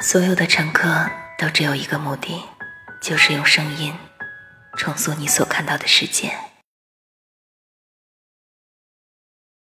所有的乘客都只有一个目的就是用声音重塑你所看到的世界。